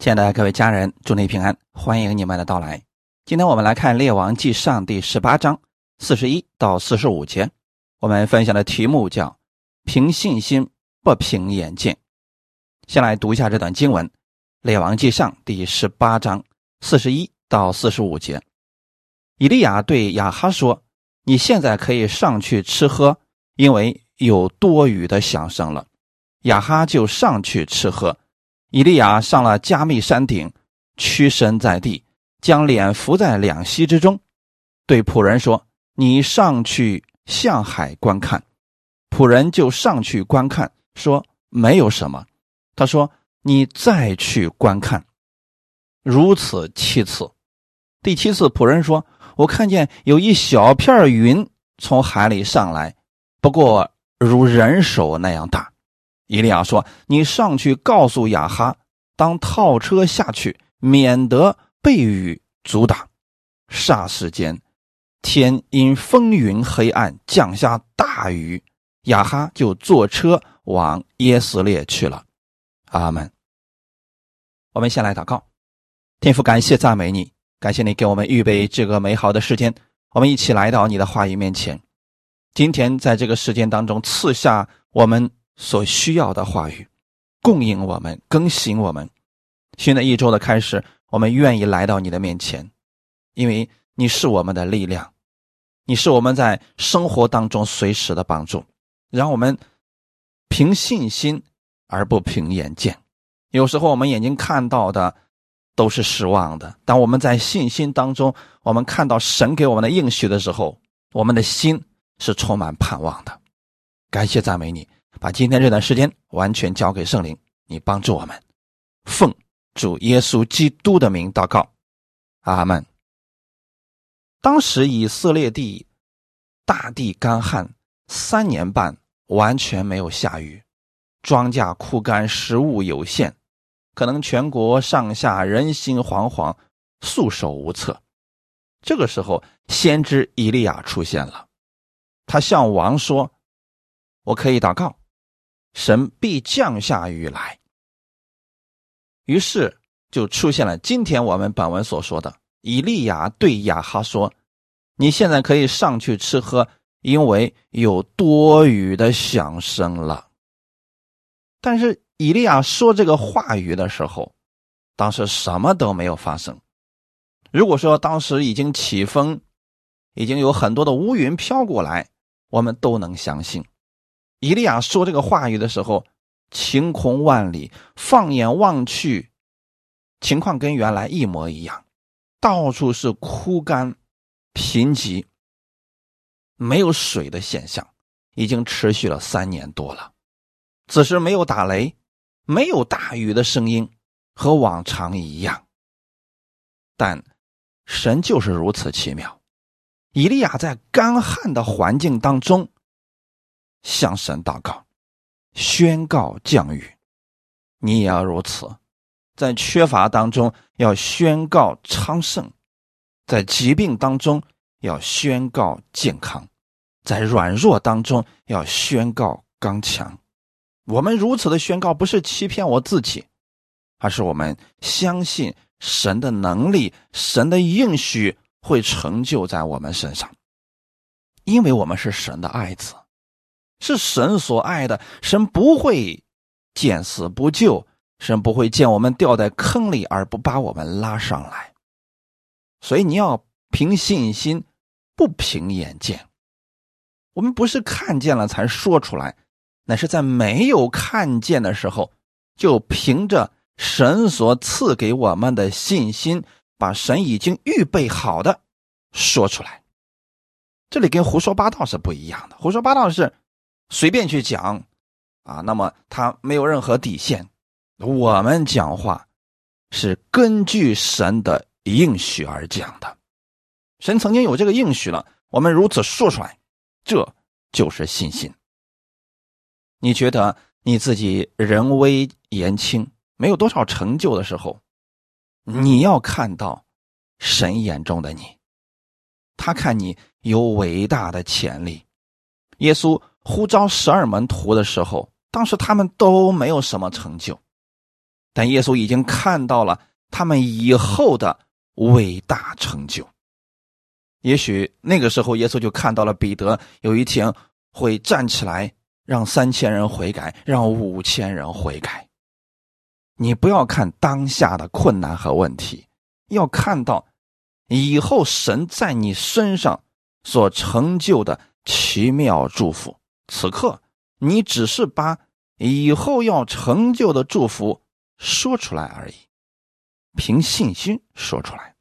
亲爱的各位家人，祝你平安，欢迎你们的到来。今天我们来看《列王纪上》第十八章四十一到四十五节。我们分享的题目叫“凭信心，不凭眼见”。先来读一下这段经文，《列王纪上》第十八章四十一到四十五节。以利亚对亚哈说：“你现在可以上去吃喝，因为有多余的响声了。”亚哈就上去吃喝。以利亚上了加密山顶，屈身在地，将脸伏在两膝之中，对仆人说：“你上去向海观看。”仆人就上去观看，说：“没有什么。”他说：“你再去观看。”如此七次，第七次，仆人说：“我看见有一小片云从海里上来，不过如人手那样大。”伊利亚说：“你上去告诉亚哈，当套车下去，免得被雨阻挡。”霎时间，天因风云黑暗，降下大雨。亚哈就坐车往耶斯列去了。阿门。我们先来祷告，天父，感谢赞美你，感谢你给我们预备这个美好的时间，我们一起来到你的话语面前。今天在这个时间当中赐下我们。所需要的话语，供应我们，更新我们。新的一周的开始，我们愿意来到你的面前，因为你是我们的力量，你是我们在生活当中随时的帮助。让我们凭信心而不凭眼见。有时候我们眼睛看到的都是失望的，当我们在信心当中，我们看到神给我们的应许的时候，我们的心是充满盼望的。感谢赞美你。把今天这段时间完全交给圣灵，你帮助我们，奉主耶稣基督的名祷告，阿门。当时以色列地大地干旱三年半，完全没有下雨，庄稼枯干，食物有限，可能全国上下人心惶惶，束手无策。这个时候，先知以利亚出现了，他向王说：“我可以祷告。”神必降下雨来，于是就出现了今天我们本文所说的：以利亚对亚哈说：“你现在可以上去吃喝，因为有多余的响声了。”但是以利亚说这个话语的时候，当时什么都没有发生。如果说当时已经起风，已经有很多的乌云飘过来，我们都能相信。以利亚说这个话语的时候，晴空万里，放眼望去，情况跟原来一模一样，到处是枯干、贫瘠，没有水的现象，已经持续了三年多了。此时没有打雷，没有大雨的声音，和往常一样。但神就是如此奇妙，以利亚在干旱的环境当中。向神祷告，宣告降雨。你也要如此，在缺乏当中要宣告昌盛，在疾病当中要宣告健康，在软弱当中要宣告刚强。我们如此的宣告，不是欺骗我自己，而是我们相信神的能力，神的应许会成就在我们身上，因为我们是神的爱子。是神所爱的，神不会见死不救，神不会见我们掉在坑里而不把我们拉上来。所以你要凭信心，不凭眼见。我们不是看见了才说出来，乃是在没有看见的时候，就凭着神所赐给我们的信心，把神已经预备好的说出来。这里跟胡说八道是不一样的，胡说八道是。随便去讲，啊，那么他没有任何底线。我们讲话是根据神的应许而讲的，神曾经有这个应许了，我们如此说出来，这就是信心。你觉得你自己人微言轻，没有多少成就的时候，你要看到神眼中的你，他看你有伟大的潜力，耶稣。呼召十二门徒的时候，当时他们都没有什么成就，但耶稣已经看到了他们以后的伟大成就。也许那个时候，耶稣就看到了彼得有一天会站起来，让三千人悔改，让五千人悔改。你不要看当下的困难和问题，要看到以后神在你身上所成就的奇妙祝福。此刻，你只是把以后要成就的祝福说出来而已，凭信心说出来。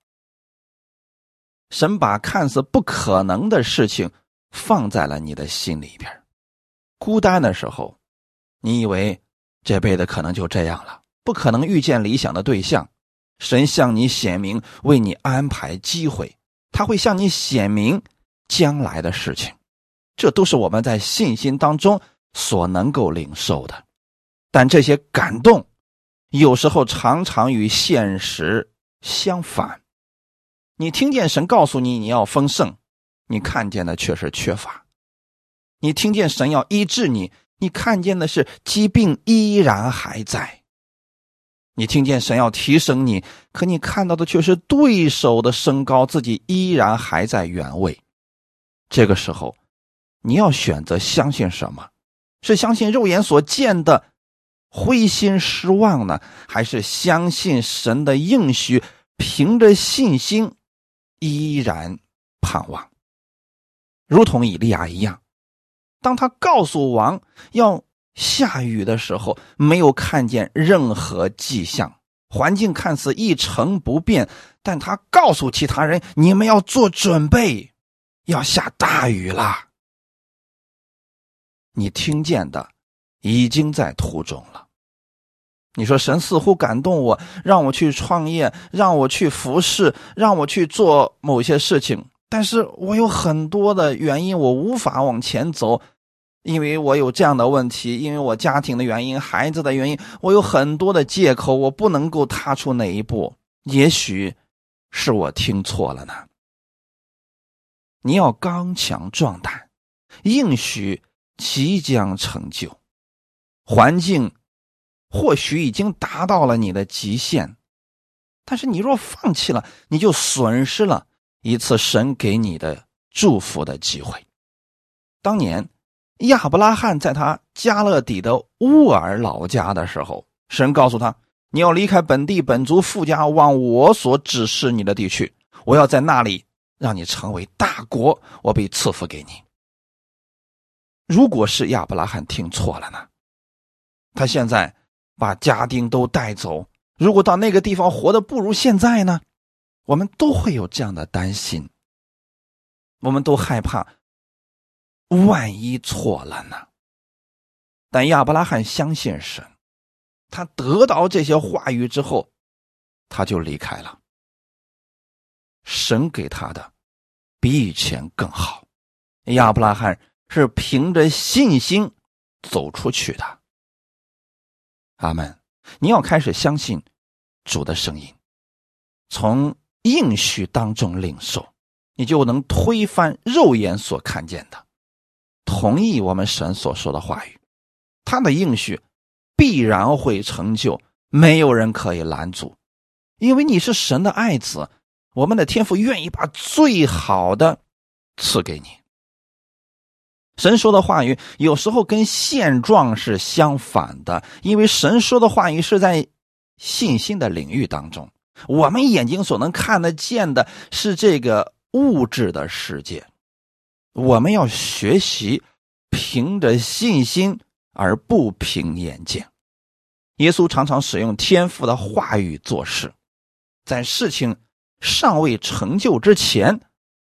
神把看似不可能的事情放在了你的心里边。孤单的时候，你以为这辈子可能就这样了，不可能遇见理想的对象。神向你显明，为你安排机会，他会向你显明将来的事情。这都是我们在信心当中所能够领受的。但这些感动，有时候常常与现实相反。你听见神告诉你你要丰盛，你看见的却是缺乏；你听见神要医治你，你看见的是疾病依然还在；你听见神要提升你，可你看到的却是对手的升高，自己依然还在原位。这个时候，你要选择相信什么？是相信肉眼所见的，灰心失望呢，还是相信神的应许，凭着信心？依然盼望，如同以利亚一样，当他告诉王要下雨的时候，没有看见任何迹象，环境看似一成不变，但他告诉其他人：“你们要做准备，要下大雨了。”你听见的已经在途中了。你说神似乎感动我，让我去创业，让我去服侍，让我去做某些事情。但是我有很多的原因，我无法往前走，因为我有这样的问题，因为我家庭的原因、孩子的原因，我有很多的借口，我不能够踏出那一步。也许是我听错了呢。你要刚强壮胆，应许即将成就，环境。或许已经达到了你的极限，但是你若放弃了，你就损失了一次神给你的祝福的机会。当年亚伯拉罕在他加勒底的乌尔老家的时候，神告诉他：“你要离开本地本族富家，往我所指示你的地区。我要在那里让你成为大国，我必赐福给你。”如果是亚伯拉罕听错了呢？他现在。把家丁都带走，如果到那个地方活的不如现在呢？我们都会有这样的担心，我们都害怕，万一错了呢？但亚伯拉罕相信神，他得到这些话语之后，他就离开了。神给他的比以前更好，亚伯拉罕是凭着信心走出去的。阿门！你要开始相信主的声音，从应许当中领受，你就能推翻肉眼所看见的，同意我们神所说的话语。他的应许必然会成就，没有人可以拦阻，因为你是神的爱子，我们的天父愿意把最好的赐给你。神说的话语有时候跟现状是相反的，因为神说的话语是在信心的领域当中，我们眼睛所能看得见的是这个物质的世界。我们要学习凭着信心而不凭眼见。耶稣常常使用天赋的话语做事，在事情尚未成就之前，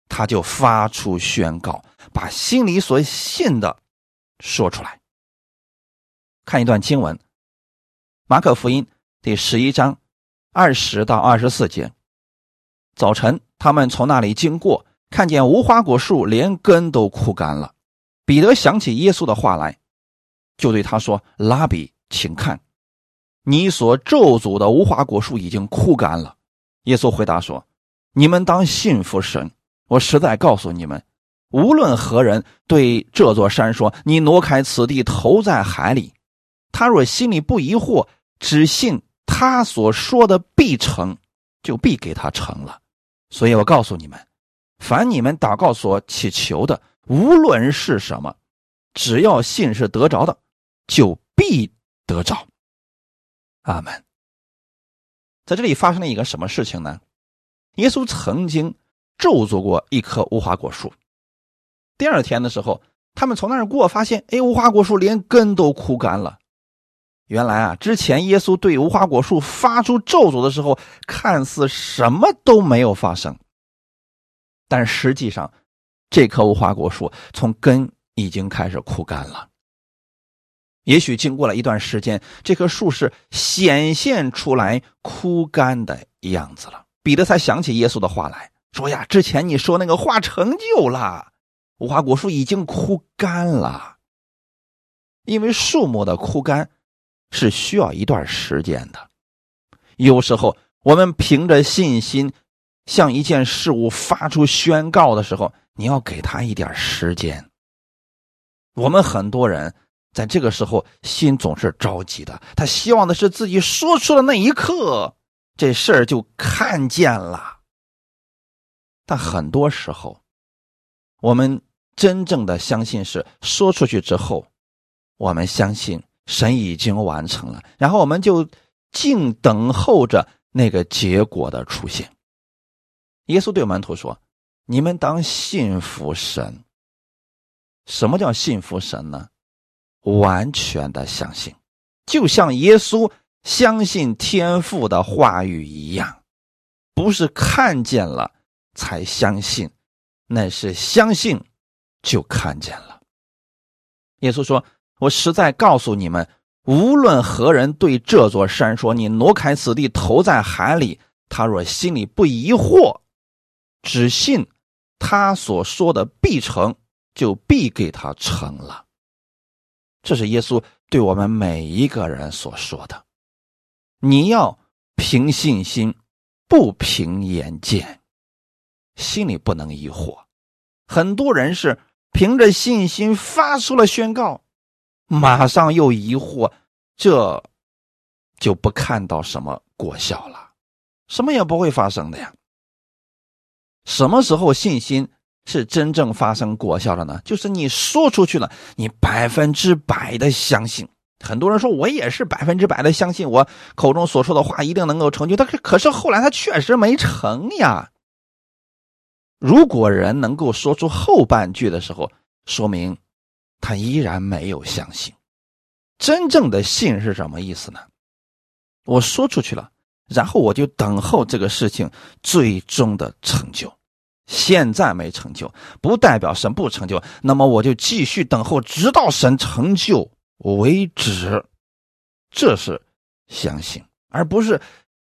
他就发出宣告。把心里所信的说出来。看一段经文，《马可福音》第十一章二十到二十四节。早晨，他们从那里经过，看见无花果树连根都枯干了。彼得想起耶稣的话来，就对他说：“拉比，请看，你所咒诅的无花果树已经枯干了。”耶稣回答说：“你们当信服神。我实在告诉你们。”无论何人对这座山说：“你挪开此地，投在海里。”他若心里不疑惑，只信他所说的必成，就必给他成了。所以我告诉你们，凡你们祷告所祈求的，无论是什么，只要信是得着的，就必得着。阿门。在这里发生了一个什么事情呢？耶稣曾经咒诅过一棵无花果树。第二天的时候，他们从那儿过，发现，哎，无花果树连根都枯干了。原来啊，之前耶稣对无花果树发出咒诅的时候，看似什么都没有发生，但实际上，这棵无花果树从根已经开始枯干了。也许经过了一段时间，这棵树是显现出来枯干的样子了。彼得才想起耶稣的话来说：“呀，之前你说那个话成就了，无花果树已经枯干了。因为树木的枯干是需要一段时间的。有时候我们凭着信心向一件事物发出宣告的时候，你要给他一点时间。我们很多人。”在这个时候，心总是着急的。他希望的是自己说出的那一刻，这事儿就看见了。但很多时候，我们真正的相信是说出去之后，我们相信神已经完成了，然后我们就静等候着那个结果的出现。耶稣对门徒说：“你们当信服神。什么叫信服神呢？”完全的相信，就像耶稣相信天父的话语一样，不是看见了才相信，那是相信就看见了。耶稣说：“我实在告诉你们，无论何人对这座山说‘你挪开此地，投在海里’，他若心里不疑惑，只信他所说的必成，就必给他成了。”这是耶稣对我们每一个人所说的：“你要凭信心，不凭眼见，心里不能疑惑。”很多人是凭着信心发出了宣告，马上又疑惑，这就不看到什么果效了，什么也不会发生的呀。什么时候信心？是真正发生果效的呢？就是你说出去了，你百分之百的相信。很多人说我也是百分之百的相信，我口中所说的话一定能够成就。但是，可是后来他确实没成呀。如果人能够说出后半句的时候，说明他依然没有相信。真正的信是什么意思呢？我说出去了，然后我就等候这个事情最终的成就。现在没成就，不代表神不成就。那么我就继续等候，直到神成就为止。这是相信，而不是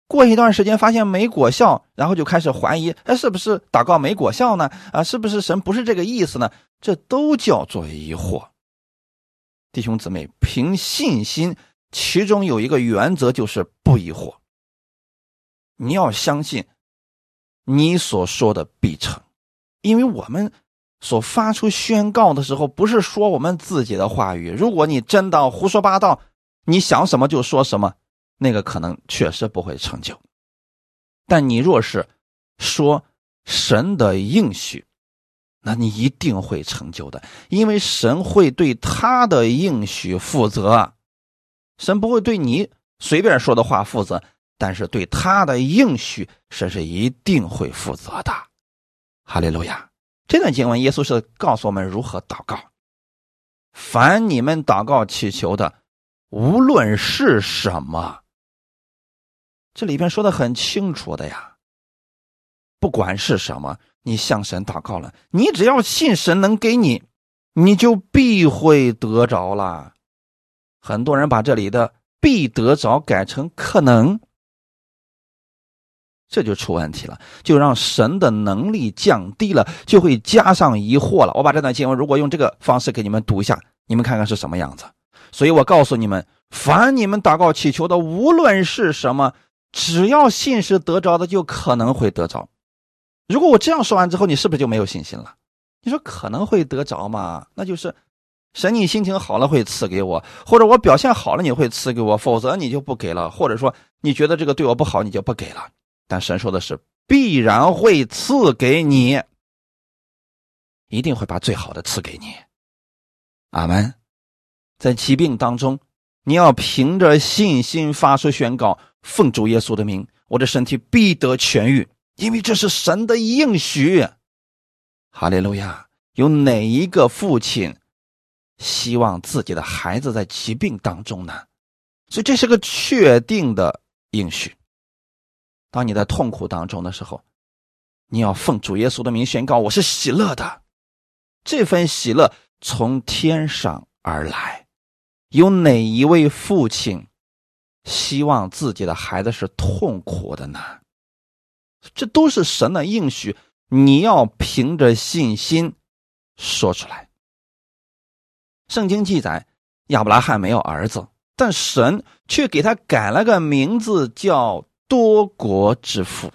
过一段时间发现没果效，然后就开始怀疑：哎，是不是祷告没果效呢？啊，是不是神不是这个意思呢？这都叫做疑惑。弟兄姊妹，凭信心，其中有一个原则就是不疑惑。你要相信。你所说的必成，因为我们所发出宣告的时候，不是说我们自己的话语。如果你真的胡说八道，你想什么就说什么，那个可能确实不会成就。但你若是说神的应许，那你一定会成就的，因为神会对他的应许负责，神不会对你随便说的话负责。但是对他的应许，神是一定会负责的。哈利路亚！这段经文，耶稣是告诉我们如何祷告。凡你们祷告祈求的，无论是什么，这里边说的很清楚的呀。不管是什么，你向神祷告了，你只要信神能给你，你就必会得着了。很多人把这里的“必得着”改成“可能”。这就出问题了，就让神的能力降低了，就会加上疑惑了。我把这段经文如果用这个方式给你们读一下，你们看看是什么样子。所以我告诉你们，凡你们祷告祈求的，无论是什么，只要信是得着的，就可能会得着。如果我这样说完之后，你是不是就没有信心了？你说可能会得着嘛？那就是神，你心情好了会赐给我，或者我表现好了你会赐给我，否则你就不给了，或者说你觉得这个对我不好，你就不给了。但神说的是必然会赐给你，一定会把最好的赐给你。阿门。在疾病当中，你要凭着信心发出宣告，奉主耶稣的名，我的身体必得痊愈，因为这是神的应许。哈利路亚！有哪一个父亲希望自己的孩子在疾病当中呢？所以这是个确定的应许。当你在痛苦当中的时候，你要奉主耶稣的名宣告：“我是喜乐的。”这份喜乐从天上而来。有哪一位父亲希望自己的孩子是痛苦的呢？这都是神的应许。你要凭着信心说出来。圣经记载，亚伯拉罕没有儿子，但神却给他改了个名字，叫多国之父。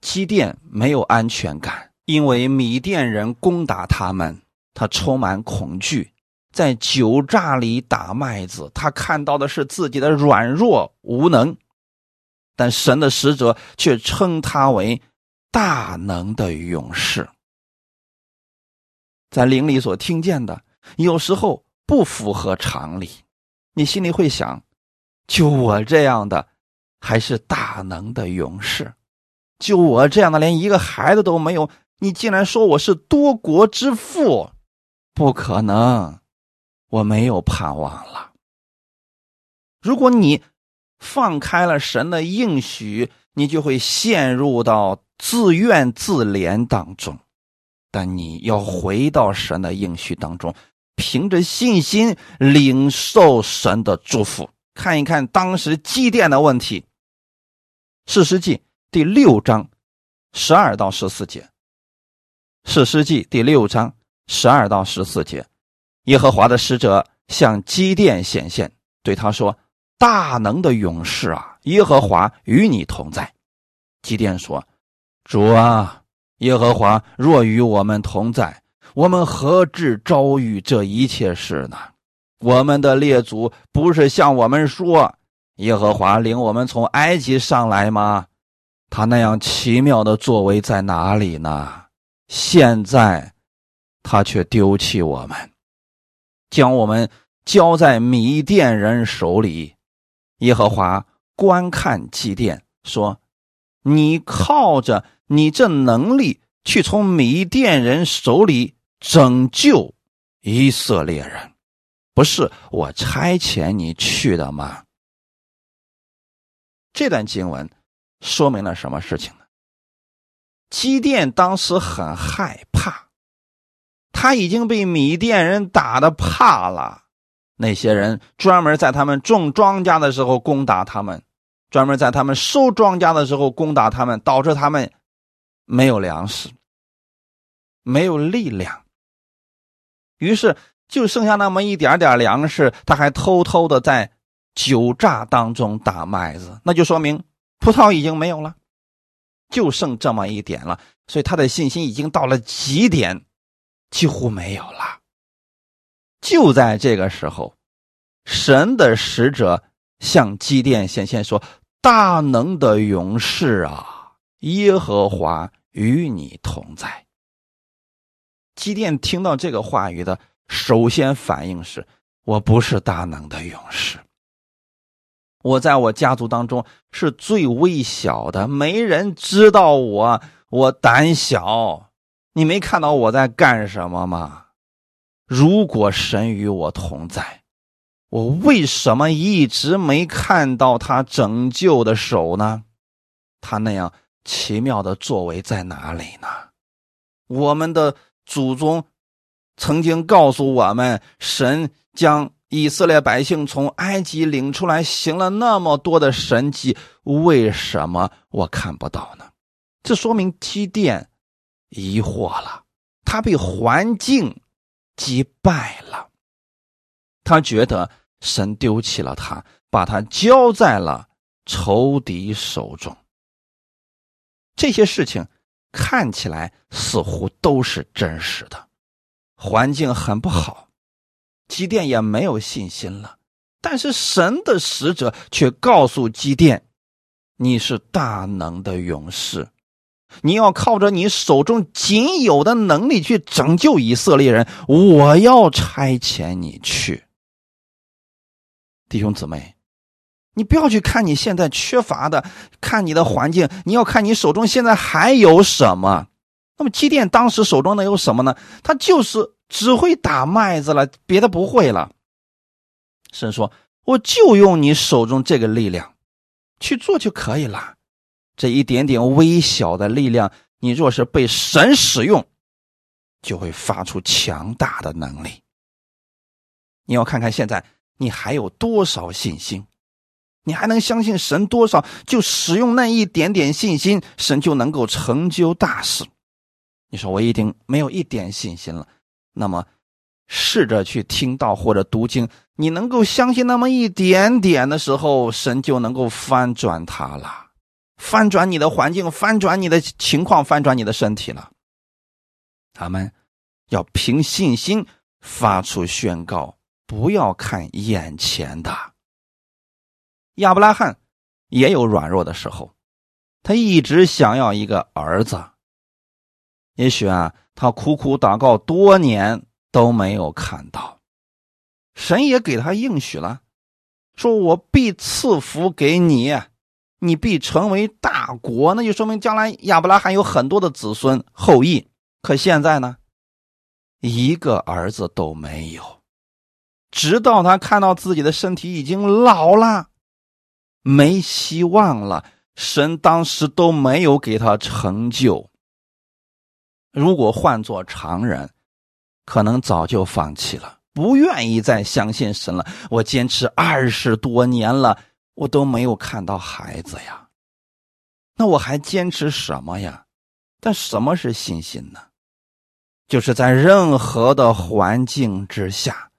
基甸没有安全感，因为米甸人攻打他们，他充满恐惧，在酒榨里打麦子。他看到的是自己的软弱无能，但神的使者却称他为。大能的勇士，在灵里所听见的，有时候不符合常理。你心里会想：就我这样的，还是大能的勇士？就我这样的，连一个孩子都没有，你竟然说我是多国之父？不可能，我没有盼望了。如果你放开了神的应许，你就会陷入到。自怨自怜当中，但你要回到神的应许当中，凭着信心领受神的祝福。看一看当时祭奠的问题，《史诗记》第六章十二到十四节，《史诗记》第六章十二到十四节，耶和华的使者向基甸显现，对他说：“大能的勇士啊，耶和华与你同在。”基甸说。主啊，耶和华若与我们同在，我们何至遭遇这一切事呢？我们的列祖不是向我们说，耶和华领我们从埃及上来吗？他那样奇妙的作为在哪里呢？现在，他却丢弃我们，将我们交在米甸人手里。耶和华观看祭奠，说：“你靠着。”你这能力去从米甸人手里拯救以色列人，不是我差遣你去的吗？这段经文说明了什么事情呢？基甸当时很害怕，他已经被米甸人打的怕了。那些人专门在他们种庄稼的时候攻打他们，专门在他们收庄稼的时候攻打他们，导致他们。没有粮食，没有力量，于是就剩下那么一点点粮食，他还偷偷的在酒榨当中打麦子，那就说明葡萄已经没有了，就剩这么一点了，所以他的信心已经到了极点，几乎没有了。就在这个时候，神的使者向基甸显现说：“大能的勇士啊，耶和华。”与你同在。基甸听到这个话语的首先反应是：我不是大能的勇士，我在我家族当中是最微小的，没人知道我，我胆小。你没看到我在干什么吗？如果神与我同在，我为什么一直没看到他拯救的手呢？他那样。奇妙的作为在哪里呢？我们的祖宗曾经告诉我们，神将以色列百姓从埃及领出来，行了那么多的神迹，为什么我看不到呢？这说明基甸疑惑了，他被环境击败了，他觉得神丢弃了他，把他交在了仇敌手中。这些事情看起来似乎都是真实的，环境很不好，基甸也没有信心了。但是神的使者却告诉基甸：“你是大能的勇士，你要靠着你手中仅有的能力去拯救以色列人。我要差遣你去。”弟兄姊妹，你不要去看你现在缺乏的，看你的环境，你要看你手中现在还有什么。那么基甸当时手中能有什么呢？他就是只会打麦子了，别的不会了。神说：“我就用你手中这个力量去做就可以了。这一点点微小的力量，你若是被神使用，就会发出强大的能力。你要看看现在你还有多少信心，你还能相信神多少？就使用那一点点信心，神就能够成就大事。”你说我已经没有一点信心了，那么试着去听到或者读经，你能够相信那么一点点的时候，神就能够翻转它了，翻转你的环境，翻转你的情况，翻转你的身体了。他们要凭信心发出宣告，不要看眼前的。亚伯拉罕也有软弱的时候，他一直想要一个儿子。也许啊，他苦苦祷告多年都没有看到，神也给他应许了，说我必赐福给你，你必成为大国，那就说明将来亚伯拉罕有很多的子孙后裔。可现在呢，一个儿子都没有，直到他看到自己的身体已经老了，没希望了，神当时都没有给他成就。如果换做常人，可能早就放弃了，不愿意再相信神了。我坚持二十多年了，我都没有看到孩子呀，那我还坚持什么呀？但什么是信心呢？就是在任何的环境之下，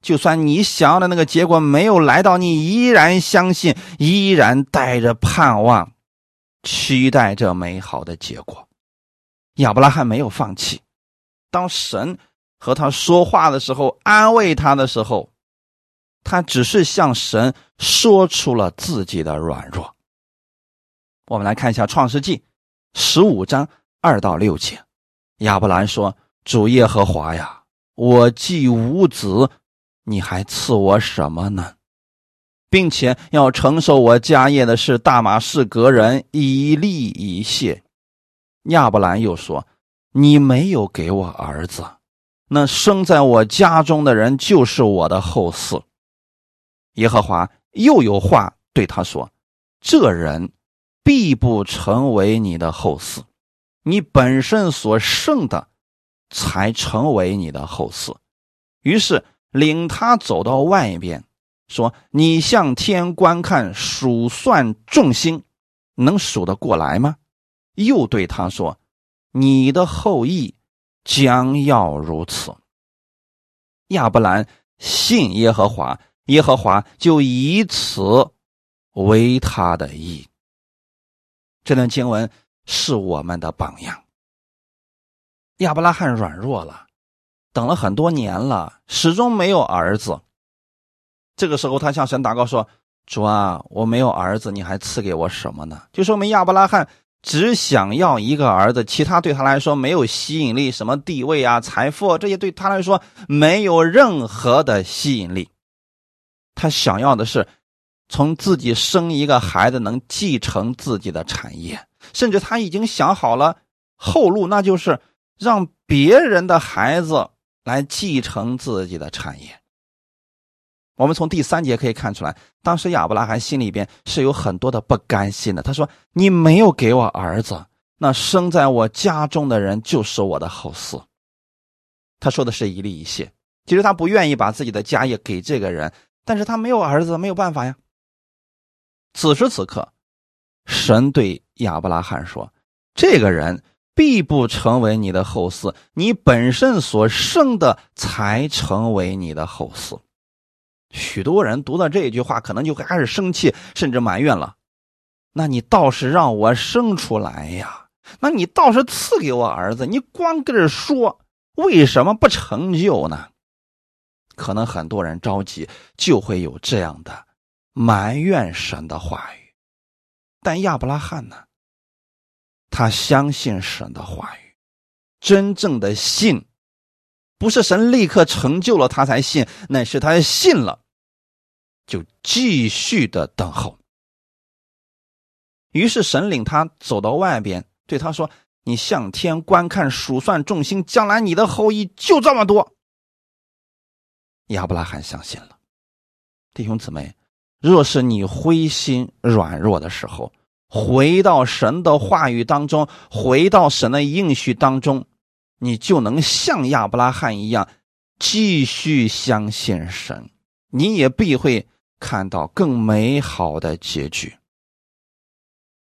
就算你想要的那个结果没有来到，你依然相信，依然带着盼望，期待着美好的结果。亚伯拉罕没有放弃。当神和他说话的时候，安慰他的时候，他只是向神说出了自己的软弱。我们来看一下《创世纪》十五章二到六节。亚伯兰说：“主耶和华呀，我既无子，你还赐我什么呢？并且要承受我家业的是大马士革人以利以谢。”亚伯兰又说：“你没有给我儿子，那生在我家中的人就是我的后嗣。”耶和华又有话对他说：“这人必不成为你的后嗣，你本身所剩的才成为你的后嗣。”于是领他走到外边，说：“你向天观看，数算众星，能数得过来吗？”又对他说：“你的后裔将要如此。”亚伯兰信耶和华，耶和华就以此为他的意。这段经文是我们的榜样。亚伯拉罕软弱了，等了很多年了，始终没有儿子。这个时候，他向神祷告说：“主啊，我没有儿子，你还赐给我什么呢？”就说明亚伯拉罕。只想要一个儿子，其他对他来说没有吸引力，什么地位啊、财富这些对他来说没有任何的吸引力。他想要的是从自己生一个孩子能继承自己的产业，甚至他已经想好了后路，那就是让别人的孩子来继承自己的产业。我们从第三节可以看出来，当时亚伯拉罕心里边是有很多的不甘心的。他说：“你没有给我儿子，那生在我家中的人就是我的后嗣。”他说的是一粒一谢。其实他不愿意把自己的家业给这个人，但是他没有儿子，没有办法呀。此时此刻，神对亚伯拉罕说：“这个人必不成为你的后嗣，你本身所生的才成为你的后嗣。”许多人读到这句话，可能就会开始生气，甚至埋怨了。那你倒是让我生出来呀？那你倒是赐给我儿子？你光跟着说，为什么不成就呢？可能很多人着急，就会有这样的埋怨神的话语。但亚伯拉罕呢？他相信神的话语，真正的信，不是神立刻成就了他才信，乃是他信了，就继续的等候。于是神领他走到外边，对他说：“你向天观看，数算众星，将来你的后裔就这么多。”亚伯拉罕相信了，弟兄姊妹，若是你灰心软弱的时候，回到神的话语当中，回到神的应许当中，你就能像亚伯拉罕一样，继续相信神，你也必会看到更美好的结局。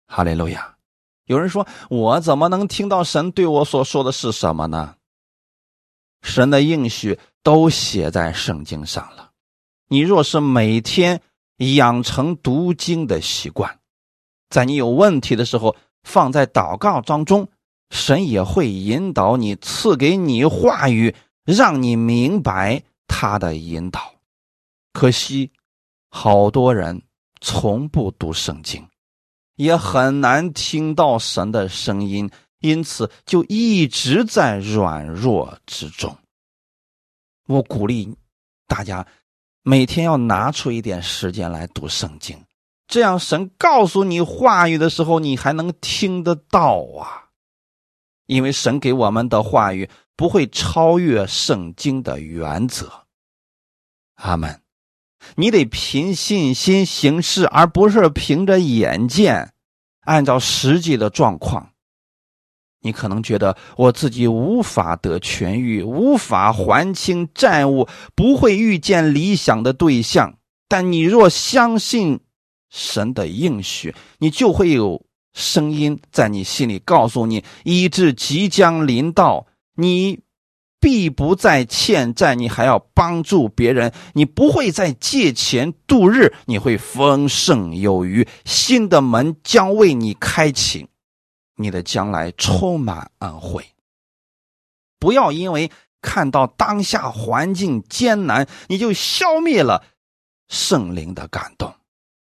哈利路亚！有人说，我怎么能听到神对我所说的是什么呢？神的应许都写在圣经上了。你若是每天养成读经的习惯，在你有问题的时候放在祷告当中，神也会引导你，赐给你话语，让你明白他的引导。可惜，好多人从不读圣经，也很难听到神的声音。因此，就一直在软弱之中。我鼓励大家每天要拿出一点时间来读圣经，这样神告诉你话语的时候，你还能听得到啊。因为神给我们的话语不会超越圣经的原则。阿门。你得凭信心行事，而不是凭着眼见，按照实际的状况。你可能觉得我自己无法得痊愈，无法还清债务，不会遇见理想的对象。但你若相信神的应许，你就会有声音在你心里告诉你：医治即将临到，你必不再欠债，你还要帮助别人，你不会再借钱度日，你会丰盛有余，新的门将为你开启。你的将来充满恩惠。不要因为看到当下环境艰难，你就消灭了圣灵的感动。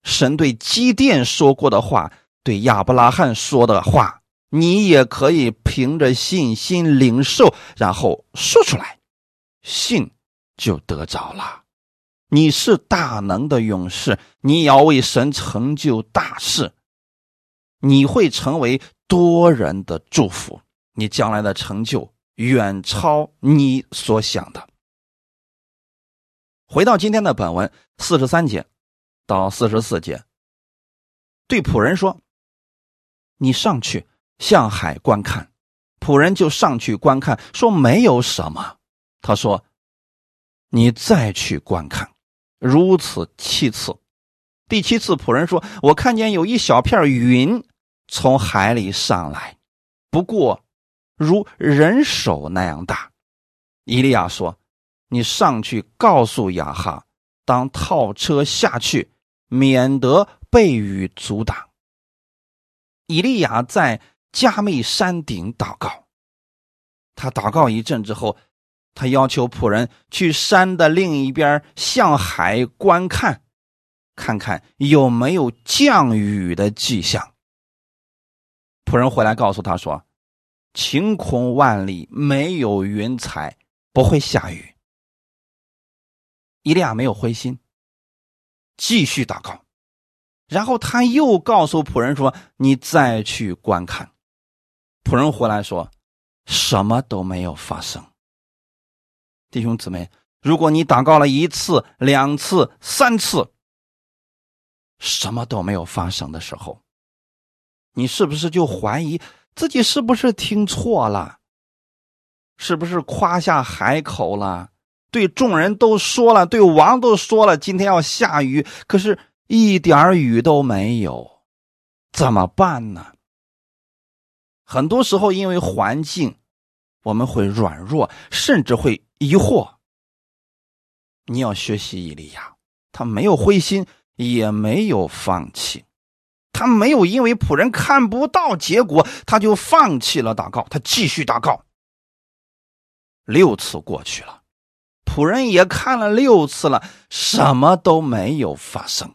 神对基甸说过的话，对亚伯拉罕说的话，你也可以凭着信心领受，然后说出来，信就得着了。你是大能的勇士，你要为神成就大事，你会成为。多人的祝福，你将来的成就远超你所想的。回到今天的本文四十三节到四十四节，对仆人说：“你上去向海观看。”仆人就上去观看，说：“没有什么。”他说：“你再去观看。”如此七次，第七次仆人说：“我看见有一小片云。”从海里上来，不过如人手那样大。伊利亚说：“你上去告诉亚哈，当套车下去，免得被雨阻挡。”伊利亚在加密山顶祷告。他祷告一阵之后，他要求仆人去山的另一边向海观看，看看有没有降雨的迹象。仆人回来告诉他说：“晴空万里，没有云彩，不会下雨。”伊利亚没有灰心，继续祷告。然后他又告诉仆人说：“你再去观看。”仆人回来说：“什么都没有发生。”弟兄姊妹，如果你祷告了一次、两次、三次，什么都没有发生的时候，你是不是就怀疑自己是不是听错了？是不是夸下海口了？对众人都说了，对王都说了，今天要下雨，可是一点雨都没有，怎么办呢？很多时候因为环境，我们会软弱，甚至会疑惑。你要学习以利亚，他没有灰心，也没有放弃。他没有因为仆人看不到结果，他就放弃了祷告。他继续祷告。六次过去了，仆人也看了六次了，什么都没有发生。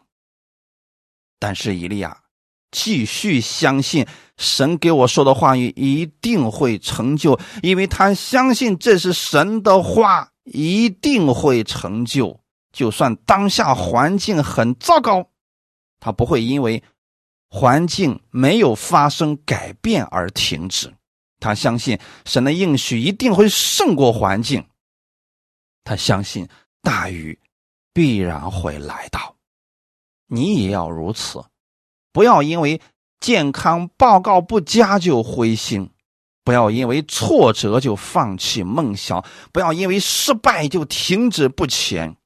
但是以利亚继续相信神给我说的话语一定会成就，因为他相信这是神的话，一定会成就。就算当下环境很糟糕，他不会因为环境没有发生改变而停止。他相信神的应许一定会胜过环境。他相信大雨必然会来到。你也要如此，不要因为健康报告不佳就灰心，不要因为挫折就放弃梦想，不要因为失败就停止不前，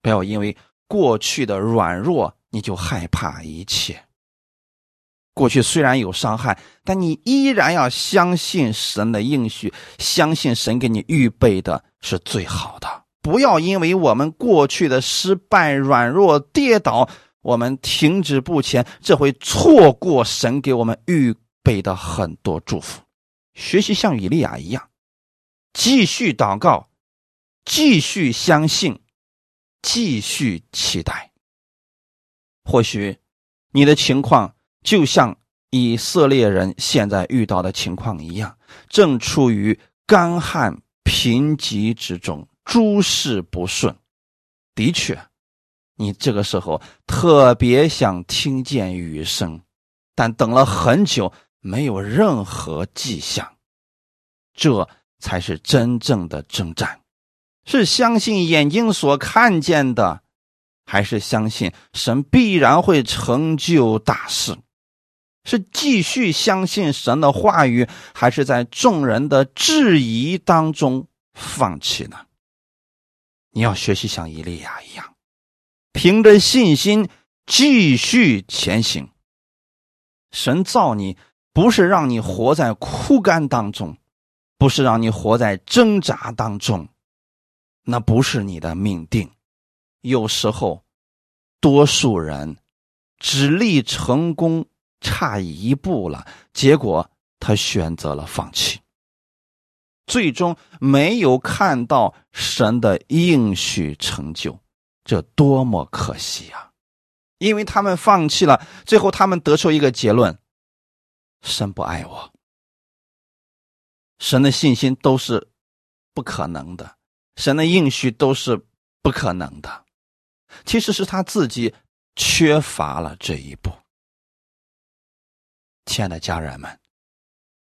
不要因为过去的软弱你就害怕一切。过去虽然有伤害，但你依然要相信神的应许，相信神给你预备的是最好的。不要因为我们过去的失败、软弱、跌倒，我们停止不前，这会错过神给我们预备的很多祝福。学习像以利亚一样，继续祷告，继续相信，继续期待。或许你的情况就像以色列人现在遇到的情况一样，正处于干旱贫瘠之中。诸事不顺，的确，你这个时候特别想听见雨声，但等了很久没有任何迹象，这才是真正的征战，是相信眼睛所看见的，还是相信神必然会成就大事？是继续相信神的话语，还是在众人的质疑当中放弃呢？你要学习像伊利亚一样，凭着信心继续前行。神造你不是让你活在枯干当中，不是让你活在挣扎当中，那不是你的命定。有时候，多数人只立成功差一步了，结果他选择了放弃。最终没有看到神的应许成就，这多么可惜啊！因为他们放弃了，最后他们得出一个结论：神不爱我。神的信心都是不可能的，神的应许都是不可能的。其实是他自己缺乏了这一步。亲爱的家人们。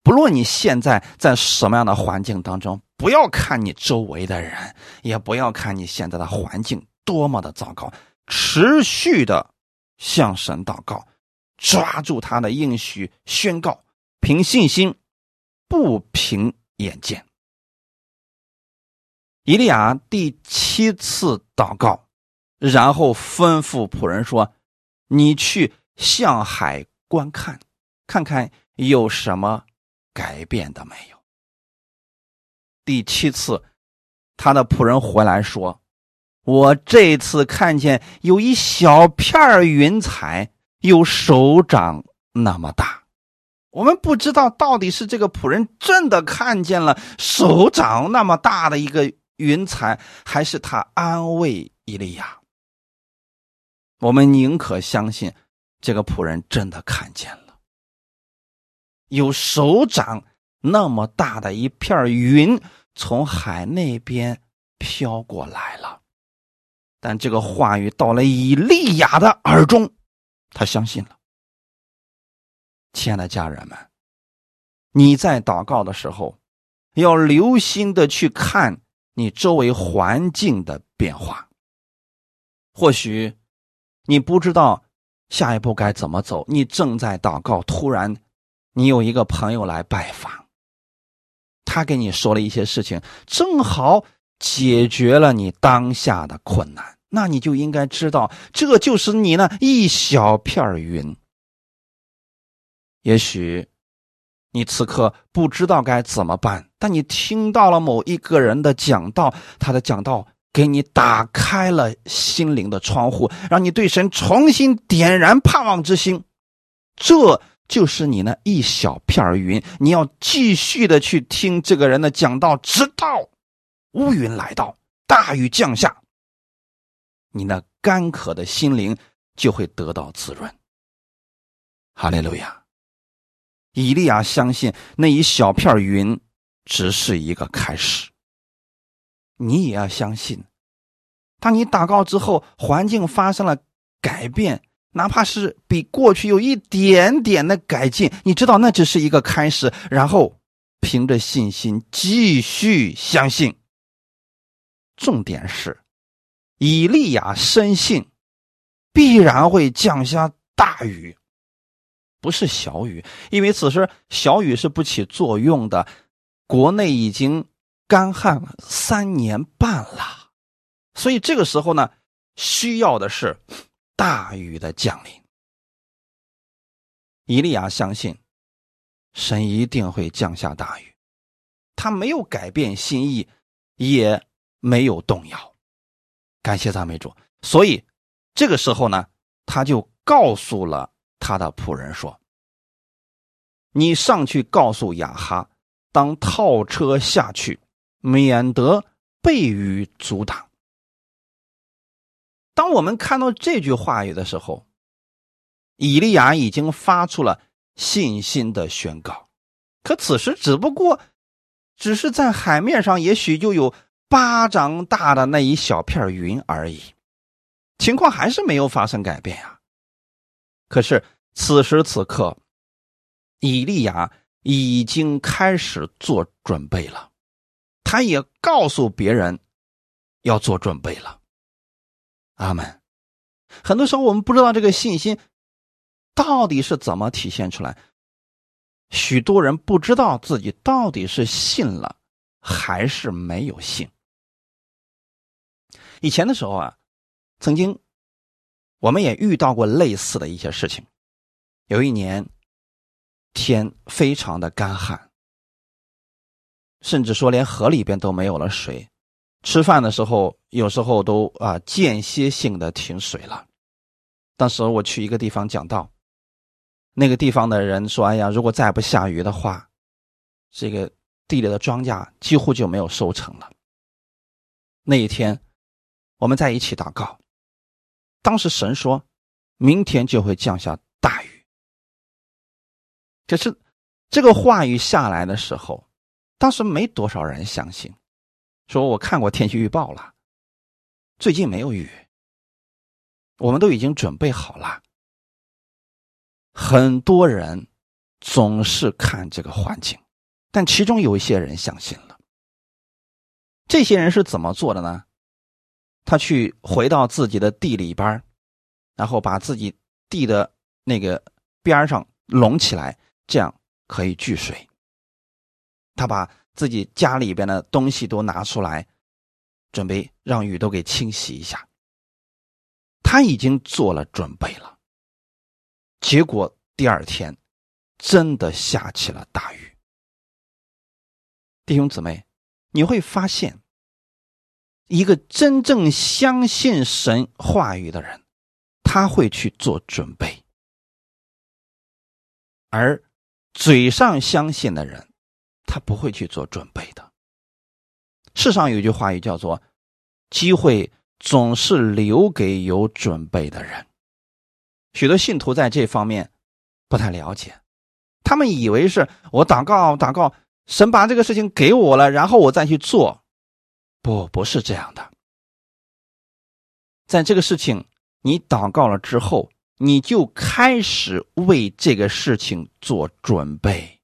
不论你现在在什么样的环境当中，不要看你周围的人，也不要看你现在的环境多么的糟糕，持续的向神祷告，抓住他的应许，宣告，凭信心，不凭眼见。以利亚第七次祷告，然后吩咐仆人说：“你去向海观看，看看有什么。”改变的没有。第七次，他的仆人回来说：“我这次看见有一小片云彩，有手掌那么大。我们不知道到底是这个仆人真的看见了手掌那么大的一个云彩，还是他安慰伊利亚。我们宁可相信这个仆人真的看见了。”有手掌那么大的一片云从海那边飘过来了，但这个话语到了以利亚的耳中，他相信了。亲爱的家人们，你在祷告的时候，要留心的去看你周围环境的变化。或许你不知道下一步该怎么走，你正在祷告，突然。你有一个朋友来拜访，他给你说了一些事情，正好解决了你当下的困难，那你就应该知道，这就是你那一小片云。也许你此刻不知道该怎么办，但你听到了某一个人的讲道，他的讲道给你打开了心灵的窗户，让你对神重新点燃盼望之心，这。就是你那一小片云，你要继续的去听这个人的讲道，直到乌云来到，大雨降下，你那干渴的心灵就会得到滋润。哈利路亚！以利亚相信那一小片云只是一个开始。你也要相信，当你祷告之后，环境发生了改变，哪怕是比过去有一点点的改进，你知道那只是一个开始，然后凭着信心继续相信。重点是，以利亚深信必然会降下大雨，不是小雨，因为此时小雨是不起作用的，国内已经。干旱三年半了，所以这个时候呢，需要的是大雨的降临。以利亚相信神一定会降下大雨，他没有改变心意，也没有动摇。感谢赞美主。所以这个时候呢，他就告诉了他的仆人说：“你上去告诉雅哈，当套车下去。”免得被雨阻挡。当我们看到这句话语的时候，以利亚已经发出了信心的宣告。可此时只不过只是在海面上，也许就有巴掌大的那一小片云而已，情况还是没有发生改变呀。可是此时此刻，以利亚已经开始做准备了。他也告诉别人要做准备了。阿门。很多时候我们不知道这个信心到底是怎么体现出来，许多人不知道自己到底是信了还是没有信。以前的时候啊，曾经我们也遇到过类似的一些事情。有一年天非常的干旱。甚至说连河里边都没有了水，吃饭的时候有时候都啊间歇性的停水了。当时我去一个地方讲道，那个地方的人说：“哎呀，如果再不下雨的话，这个地里的庄稼几乎就没有收成了。”那一天我们在一起祷告，当时神说明天就会降下大雨。可是这个话语下来的时候。当时没多少人相信，说我看过天气预报了，最近没有雨，我们都已经准备好了。很多人总是看这个环境，但其中有一些人相信了。这些人是怎么做的呢？他去回到自己的地里边，然后把自己地的那个边上拢起来，这样可以聚水。他把自己家里边的东西都拿出来，准备让雨都给清洗一下。他已经做了准备了，结果第二天真的下起了大雨。弟兄姊妹，你会发现，一个真正相信神话语的人，他会去做准备，而嘴上相信的人。他不会去做准备的。世上有句话语叫做：“机会总是留给有准备的人。”许多信徒在这方面不太了解，他们以为是我祷告祷告，神把这个事情给我了，然后我再去做。不，不是这样的。在这个事情你祷告了之后，你就开始为这个事情做准备。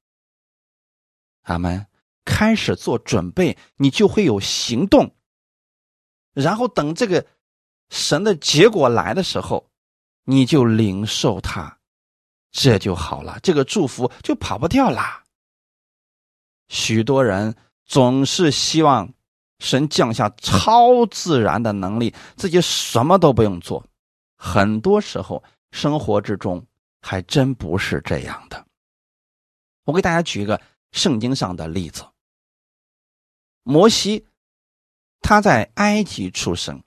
阿门，开始做准备，你就会有行动。然后等这个神的结果来的时候，你就领受它，这就好了。这个祝福就跑不掉啦。许多人总是希望神降下超自然的能力，自己什么都不用做。很多时候，生活之中还真不是这样的。我给大家举一个。圣经上的例子，摩西他在埃及出生，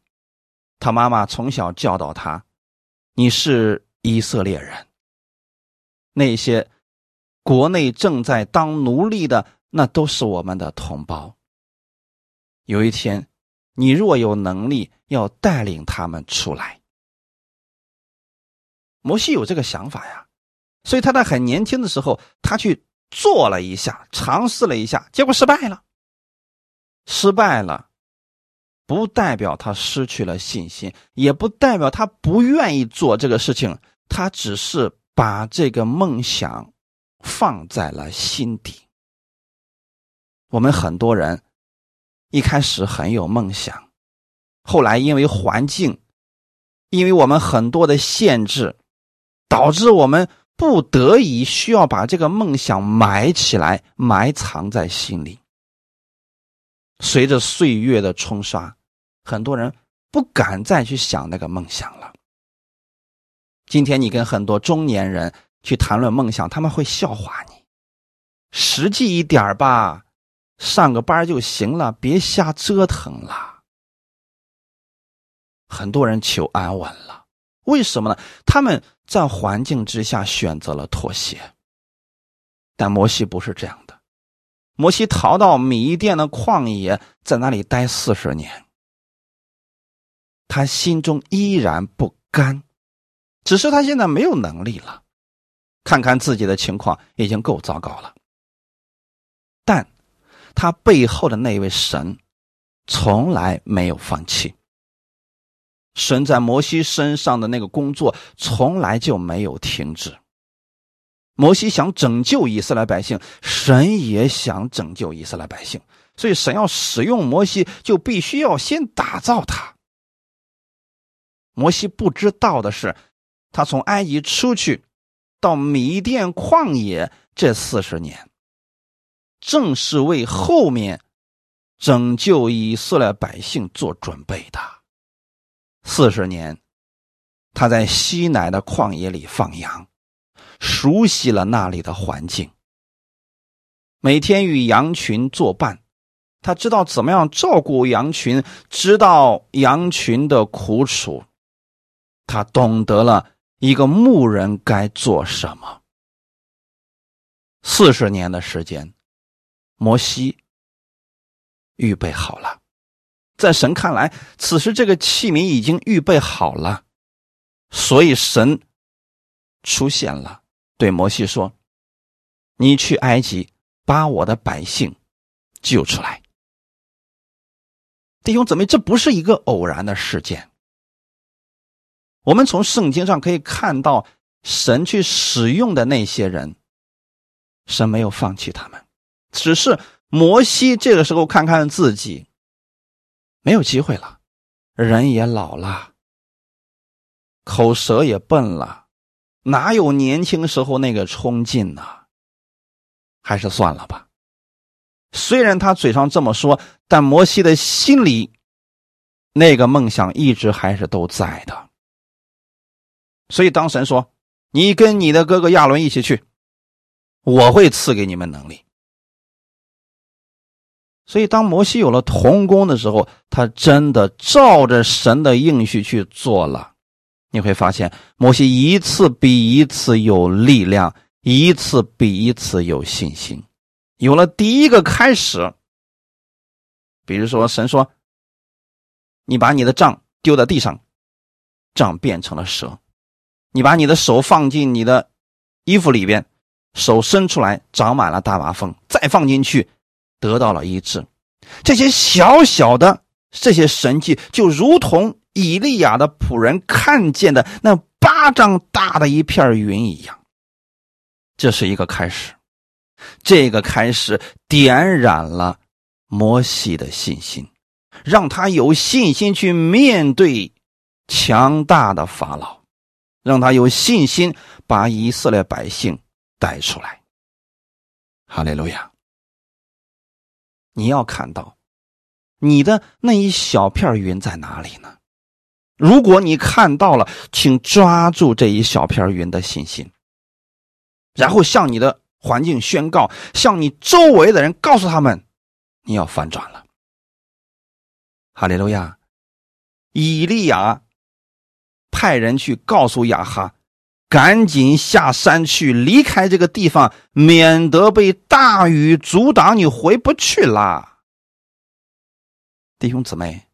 他妈妈从小教导他：“你是以色列人。”那些国内正在当奴隶的，那都是我们的同胞。有一天，你若有能力，要带领他们出来。摩西有这个想法呀，所以他在很年轻的时候，他去做了一下，尝试了一下，结果失败了。失败了，不代表他失去了信心，也不代表他不愿意做这个事情，他只是把这个梦想放在了心底。我们很多人一开始很有梦想，后来因为环境，因为我们很多的限制。导致我们不得已需要把这个梦想埋起来，埋藏在心里。随着岁月的冲刷，很多人不敢再去想那个梦想了。今天你跟很多中年人去谈论梦想，他们会笑话你。实际一点吧，上个班就行了，别瞎折腾了。很多人求安稳了，为什么呢？他们。在环境之下选择了妥协，但摩西不是这样的。摩西逃到米甸的旷野，在那里待四十年，他心中依然不甘，只是他现在没有能力了。看看自己的情况，已经够糟糕了。但他背后的那位神，从来没有放弃。神在摩西身上的那个工作从来就没有停止。摩西想拯救以色列百姓，神也想拯救以色列百姓，所以神要使用摩西，就必须要先打造他。摩西不知道的是，他从埃及出去，到米甸旷野这四十年，正是为后面拯救以色列百姓做准备的。四十年，他在西南的旷野里放羊，熟悉了那里的环境。每天与羊群作伴，他知道怎么样照顾羊群，知道羊群的苦楚，他懂得了一个牧人该做什么。四十年的时间，摩西预备好了。在神看来，此时这个器皿已经预备好了，所以神出现了，对摩西说：“你去埃及，把我的百姓救出来。”弟兄姊妹，这不是一个偶然的事件。我们从圣经上可以看到，神去使用的那些人，神没有放弃他们，只是摩西这个时候看看自己。没有机会了，人也老了，口舌也笨了，哪有年轻时候那个冲劲呢？还是算了吧。虽然他嘴上这么说，但摩西的心里那个梦想一直还是都在的。所以当神说：“你跟你的哥哥亚伦一起去，我会赐给你们能力。”所以，当摩西有了童工的时候，他真的照着神的应许去做了。你会发现，摩西一次比一次有力量，一次比一次有信心。有了第一个开始，比如说，神说：“你把你的杖丢在地上，杖变成了蛇；你把你的手放进你的衣服里边，手伸出来长满了大麻风，再放进去。”得到了医治，这些小小的这些神迹，就如同以利亚的仆人看见的那巴掌大的一片云一样。这是一个开始，这个开始点燃了摩西的信心，让他有信心去面对强大的法老，让他有信心把以色列百姓带出来。哈利路亚。你要看到，你的那一小片云在哪里呢？如果你看到了，请抓住这一小片云的信心，然后向你的环境宣告，向你周围的人告诉他们，你要反转了。哈利路亚！以利亚派人去告诉亚哈。赶紧下山去，离开这个地方，免得被大雨阻挡，你回不去啦。弟兄姊妹，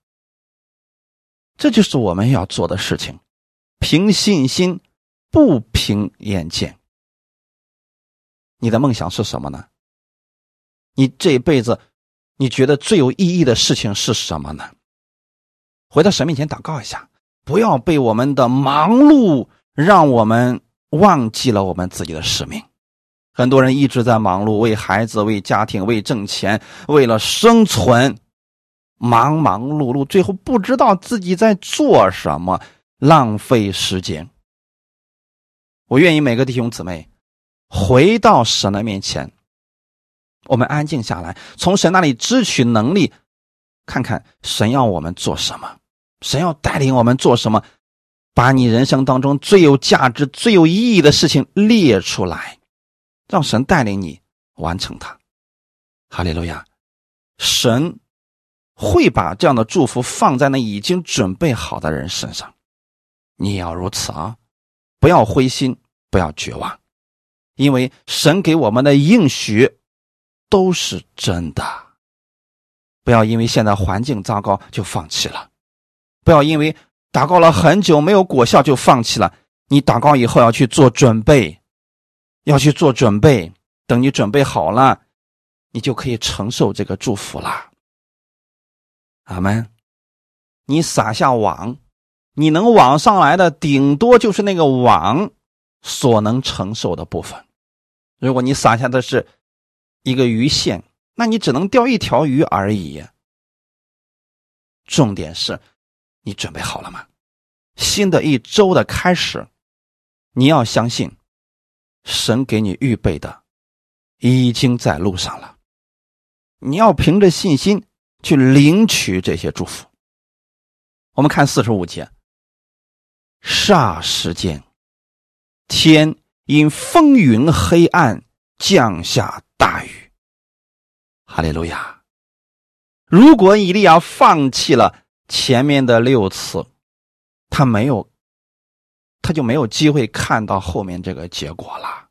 这就是我们要做的事情，凭信心，不凭眼见。你的梦想是什么呢？你这一辈子，你觉得最有意义的事情是什么呢？回到神面前祷告一下，不要被我们的忙碌让我们忘记了我们自己的使命。很多人一直在忙碌，为孩子、为家庭、为挣钱、为了生存，忙忙碌碌，最后不知道自己在做什么，浪费时间。我愿意每个弟兄姊妹回到神的面前，我们安静下来，从神那里支取能力，看看神要我们做什么，神要带领我们做什么，把你人生当中最有价值、最有意义的事情列出来。让神带领你完成它，哈利路亚！神会把这样的祝福放在那已经准备好的人身上，你也要如此啊！不要灰心，不要绝望，因为神给我们的应许都是真的。不要因为现在环境糟糕就放弃了，不要因为祷告了很久没有果效就放弃了。你祷告以后要去做准备。要去做准备，等你准备好了，你就可以承受这个祝福了。阿门。你撒下网，你能网上来的顶多就是那个网所能承受的部分。如果你撒下的是一个鱼线，那你只能钓一条鱼而已。重点是，你准备好了吗？新的一周的开始，你要相信。神给你预备的，已经在路上了。你要凭着信心去领取这些祝福。我们看四十五节，霎时间，天因风云黑暗降下大雨。哈利路亚！如果以利亚放弃了前面的六次，他没有。他就没有机会看到后面这个结果了。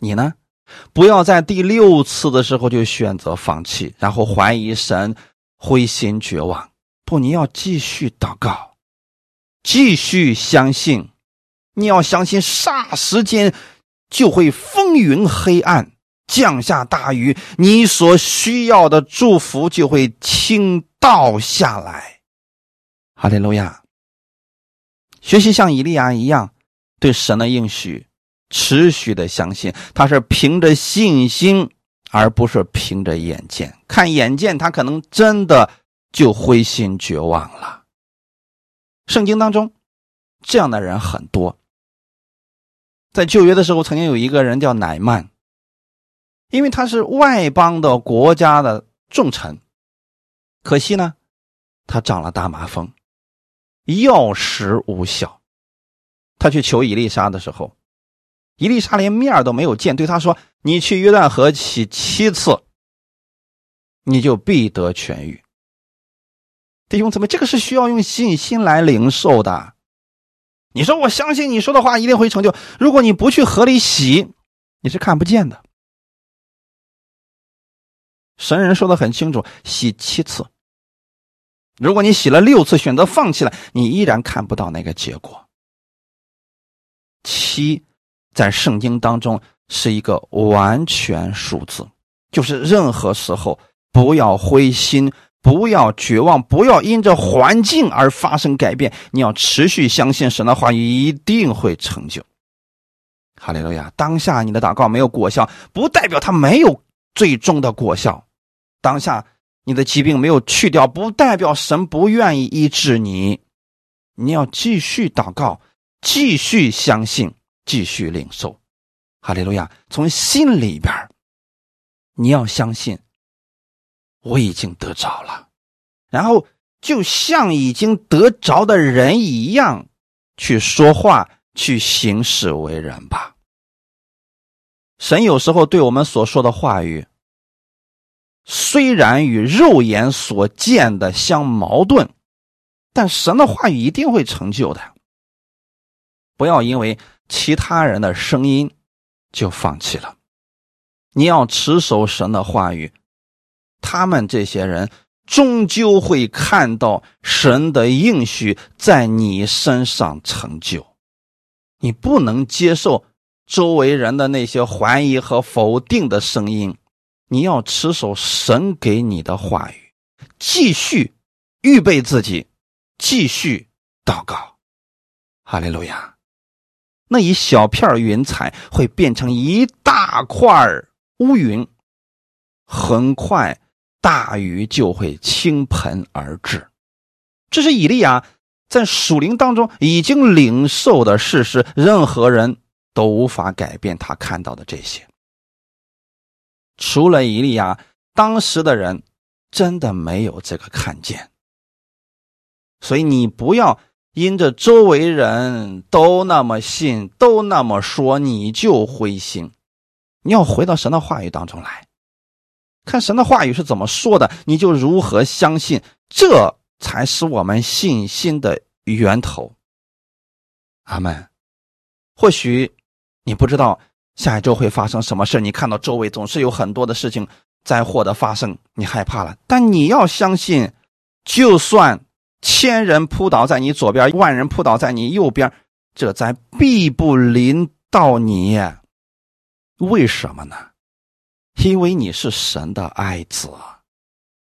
你呢？不要在第六次的时候就选择放弃，然后怀疑神、灰心绝望。不，你要继续祷告，继续相信。你要相信，霎时间就会风云黑暗，降下大雨，你所需要的祝福就会倾倒下来。哈利路亚。学习像以利亚一样，对神的应许持续的相信，他是凭着信心，而不是凭着眼见。看眼见，他可能真的就灰心绝望了。圣经当中这样的人很多，在旧约的时候，曾经有一个人叫乃曼，因为他是外邦的国家的重臣，可惜呢，他长了大麻风。药石无效，他去求伊丽莎的时候，伊丽莎连面都没有见，对他说：“你去约旦河洗七次，你就必得痊愈。”弟兄姊妹，这个是需要用信心来领受的。你说我相信你说的话一定会成就，如果你不去河里洗，你是看不见的。神人说的很清楚，洗七次。如果你洗了六次，选择放弃了，你依然看不到那个结果。七，在圣经当中是一个完全数字，就是任何时候不要灰心，不要绝望，不要因着环境而发生改变，你要持续相信神的话语一定会成就。哈利路亚！当下你的祷告没有果效，不代表它没有最终的果效。当下。你的疾病没有去掉，不代表神不愿意医治你。你要继续祷告，继续相信，继续领受。哈利路亚！从心里边你要相信，我已经得着了。然后就像已经得着的人一样去说话，去行事为人吧。神有时候对我们所说的话语。虽然与肉眼所见的相矛盾，但神的话语一定会成就的。不要因为其他人的声音就放弃了，你要持守神的话语。他们这些人终究会看到神的应许在你身上成就。你不能接受周围人的那些怀疑和否定的声音，你要持守神给你的话语，继续预备自己，继续祷告。哈利路亚！那一小片云彩会变成一大块乌云，很快大雨就会倾盆而至。这是以利亚在属灵当中已经领受的事实，任何人都无法改变他看到的这些。除了伊利亚，当时的人真的没有这个看见。所以你不要。因着周围人都那么信，都那么说，你就灰心。你要回到神的话语当中来，看神的话语是怎么说的，你就如何相信，这才是我们信心的源头。阿门。或许你不知道下一周会发生什么事，你看到周围总是有很多的事情灾祸的发生，你害怕了。但你要相信，就算。千人扑倒在你左边，万人扑倒在你右边，这灾必不临到你。为什么呢？因为你是神的爱子，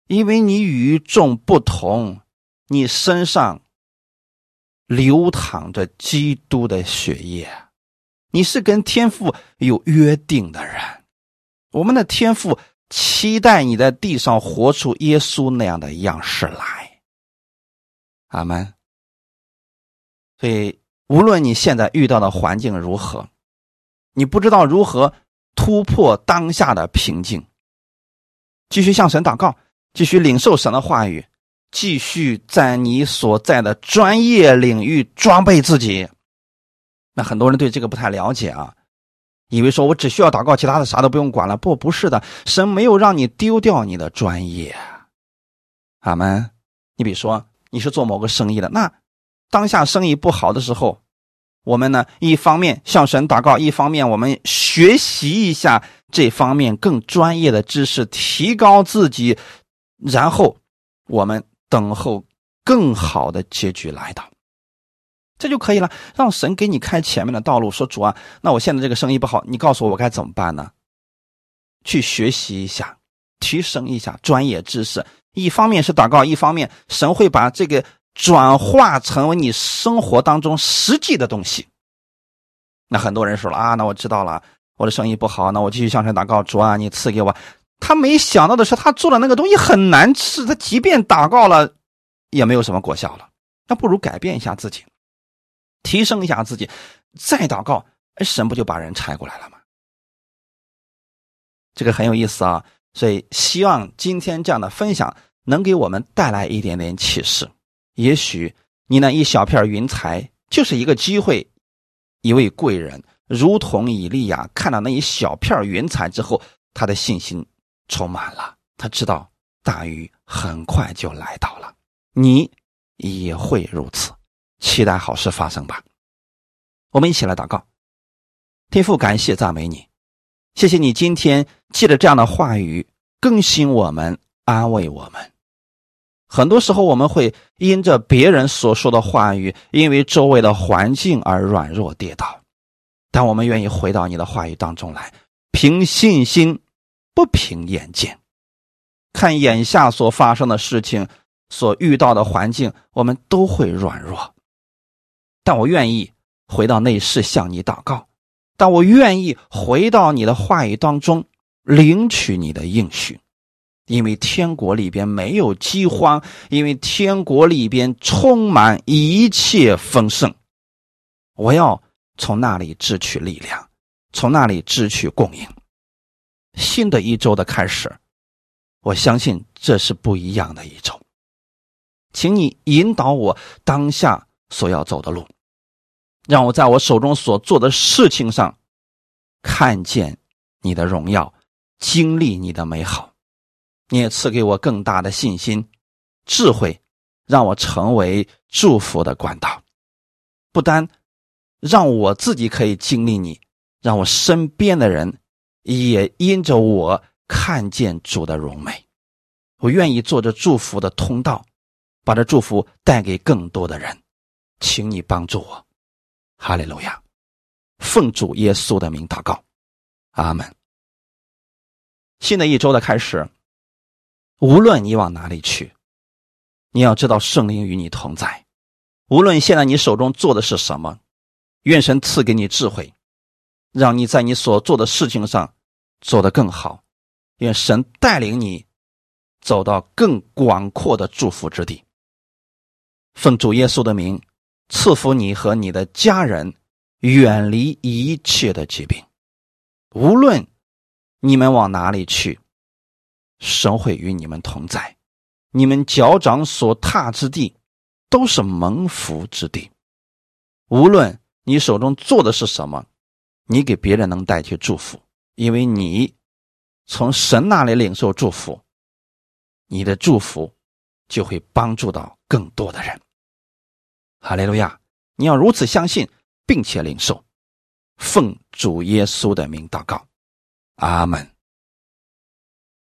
因为你与众不同，你身上流淌着基督的血液，你是跟天父有约定的人。我们的天父期待你在地上活出耶稣那样的样式来。阿门。所以，无论你现在遇到的环境如何，你不知道如何突破当下的瓶颈，继续向神祷告，继续领受神的话语，继续在你所在的专业领域装备自己。那很多人对这个不太了解啊，以为说我只需要祷告，其他的啥都不用管了。不，不是的，神没有让你丢掉你的专业。阿门。你比如说。你是做某个生意的，那当下生意不好的时候，我们呢一方面向神祷告，一方面我们学习一下这方面更专业的知识，提高自己，然后我们等候更好的结局来到，这就可以了。让神给你开前面的道路，说主啊，那我现在这个生意不好，你告诉我我该怎么办呢？去学习一下，提升一下专业知识。一方面是祷告，一方面神会把这个转化成为你生活当中实际的东西。那很多人说了啊，那我知道了，我的生意不好，那我继续向神祷告，主啊，你赐给我。他没想到的是，他做的那个东西很难吃，他即便祷告了，也没有什么果效了。那不如改变一下自己，提升一下自己，再祷告，神不就把人拆过来了吗？这个很有意思啊。所以，希望今天这样的分享能给我们带来一点点启示。也许你那一小片云彩就是一个机会，一位贵人，如同以利亚看到那一小片云彩之后，他的信心充满了。他知道大雨很快就来到了，你也会如此。期待好事发生吧。我们一起来祷告，天父，感谢赞美你。谢谢你今天借着这样的话语更新我们、安慰我们。很多时候我们会因着别人所说的话语，因为周围的环境而软弱跌倒，但我们愿意回到你的话语当中来，凭信心，不凭眼见。看眼下所发生的事情，所遇到的环境，我们都会软弱，但我愿意回到内室向你祷告。但我愿意回到你的话语当中，领取你的应许，因为天国里边没有饥荒，因为天国里边充满一切丰盛。我要从那里支取力量，从那里支取供应。新的一周的开始，我相信这是不一样的一周，请你引导我当下所要走的路。让我在我手中所做的事情上，看见你的荣耀，经历你的美好。你也赐给我更大的信心、智慧，让我成为祝福的管道。不单让我自己可以经历你，让我身边的人也因着我看见主的荣美。我愿意做这祝福的通道，把这祝福带给更多的人，请你帮助我，哈利路亚！奉主耶稣的名祷告，阿门。新的一周的开始，无论你往哪里去，你要知道圣灵与你同在。无论现在你手中做的是什么，愿神赐给你智慧，让你在你所做的事情上做得更好。愿神带领你走到更广阔的祝福之地。奉主耶稣的名，赐福你和你的家人，远离一切的疾病。无论你们往哪里去，神会与你们同在。你们脚掌所踏之地，都是蒙福之地。无论你手中做的是什么，你给别人能带去祝福，因为你从神那里领受祝福，你的祝福就会帮助到更多的人。哈利路亚！你要如此相信，并且领受，奉主耶稣的名祷告，阿门。